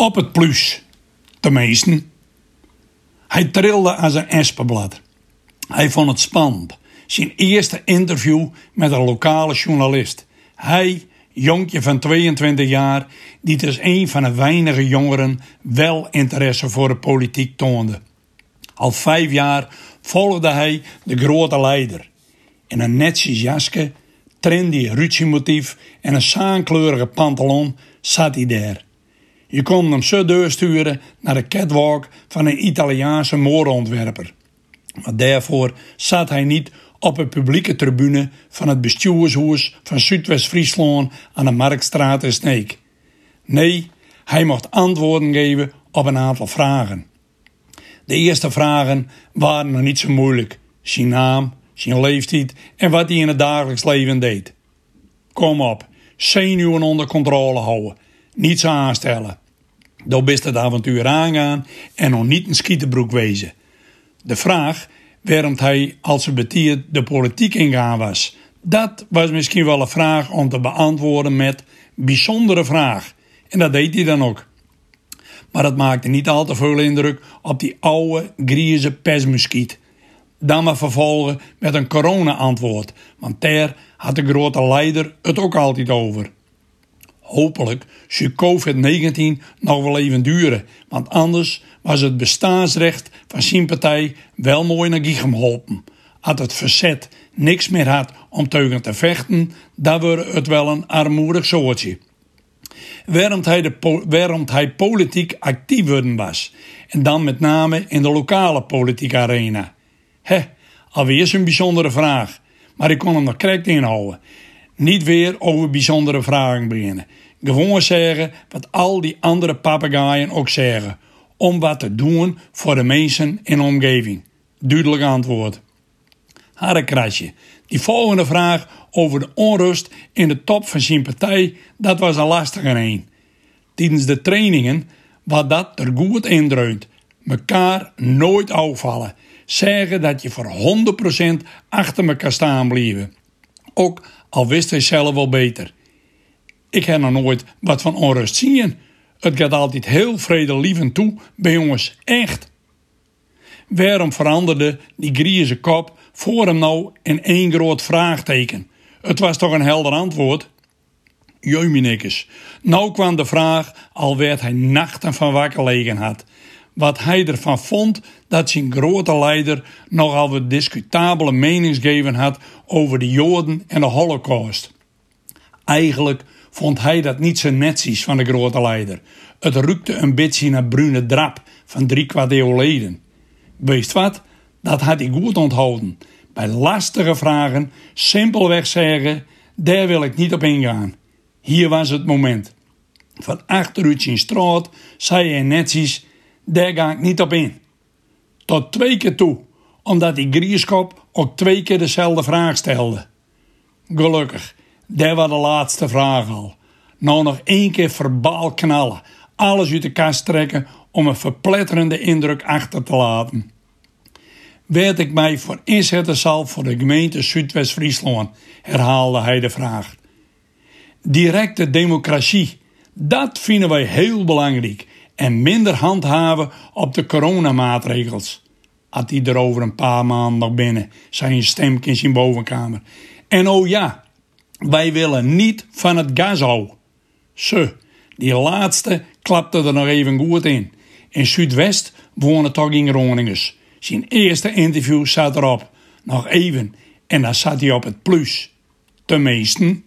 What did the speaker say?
Op het plus, meesten. Hij trilde als een espenblad. Hij vond het spannend. Zijn eerste interview met een lokale journalist. Hij, jonkje van 22 jaar, die dus een van de weinige jongeren wel interesse voor de politiek toonde. Al vijf jaar volgde hij de grote leider. In een netjes jasje, trendy rutschimotief en een zaankleurige pantalon zat hij daar. Je kon hem zo doorsturen naar de catwalk van een Italiaanse modeontwerper. Maar daarvoor zat hij niet op een publieke tribune van het bestuurshuis van Zuidwest-Friesland aan de Marktstraat in Sneek. Nee, hij mocht antwoorden geven op een aantal vragen. De eerste vragen waren nog niet zo moeilijk. Zijn naam, zijn leeftijd en wat hij in het dagelijks leven deed. Kom op, zenuwen onder controle houden, niets aanstellen. Dan best het avontuur aangaan en nog niet een skietenbroek wezen. De vraag waarom hij als een betier de politiek ingaan was, dat was misschien wel een vraag om te beantwoorden met bijzondere vraag. En dat deed hij dan ook. Maar dat maakte niet al te veel indruk op die oude, grieze pesmuskiet. Dan maar vervolgen met een corona-antwoord, want daar had de grote leider het ook altijd over. Hopelijk zou COVID-19 nog wel even duren, want anders was het bestaansrecht van zijn partij wel mooi naar Giechem. Had het verzet niks meer had om tegen te vechten, dan wordt het wel een armoedig soortje. Waarom hij, de, hij politiek actief worden was, en dan met name in de lokale politieke arena. Hé, alweer een bijzondere vraag, maar ik kon hem nog correct inhouden. Niet weer over bijzondere vragen beginnen. Gewoon zeggen wat al die andere papegaaien ook zeggen. Om wat te doen voor de mensen in de omgeving. Duidelijk antwoord. Harrekrasje. Die volgende vraag over de onrust in de top van zijn partij, dat was een lastige een. Tijdens de trainingen wat dat er goed indreunt. Mekaar nooit afvallen. Zeggen dat je voor 100% achter elkaar staan blijven. Ook al wist hij zelf wel beter. Ik heb nog nooit wat van onrust zien. Het gaat altijd heel vredelievend toe bij jongens, echt. Waarom veranderde die grieze kop voor hem nou in één groot vraagteken? Het was toch een helder antwoord? Jeuminekkes. Nou kwam de vraag, al werd hij nachten van wakker liggen had. Wat hij ervan vond dat zijn grote leider nogal wat discutabele meningsgeven had over de Joden en de Holocaust. Eigenlijk vond hij dat niet zo netjes van de grote leider. Het rukte een beetje naar brune drap van drie kwart eeuw leden. Wat, dat had hij goed onthouden. Bij lastige vragen simpelweg zeggen, daar wil ik niet op ingaan. Hier was het moment. Van achteruit in straat zei hij netjes, daar ga ik niet op in. Tot twee keer toe, omdat die Grieschop ook twee keer dezelfde vraag stelde. Gelukkig, daar was de laatste vraag al. Nou nog één keer verbaal knallen, alles uit de kast trekken om een verpletterende indruk achter te laten. Werd ik mij voor inzetten zal voor de gemeente Zuidwest-Friesland, herhaalde hij de vraag. Directe democratie, dat vinden wij heel belangrijk en minder handhaven op de coronamaatregels. Had hij er over een paar maanden nog binnen, zei een stemje in zijn bovenkamer. En oh ja, wij willen niet van het gazo. Zo, die laatste klapte er nog even goed in. In Zuidwest wonen toch in Groningers. Zijn eerste interview zat erop. Nog even. En dan zat hij op het plus. Meesten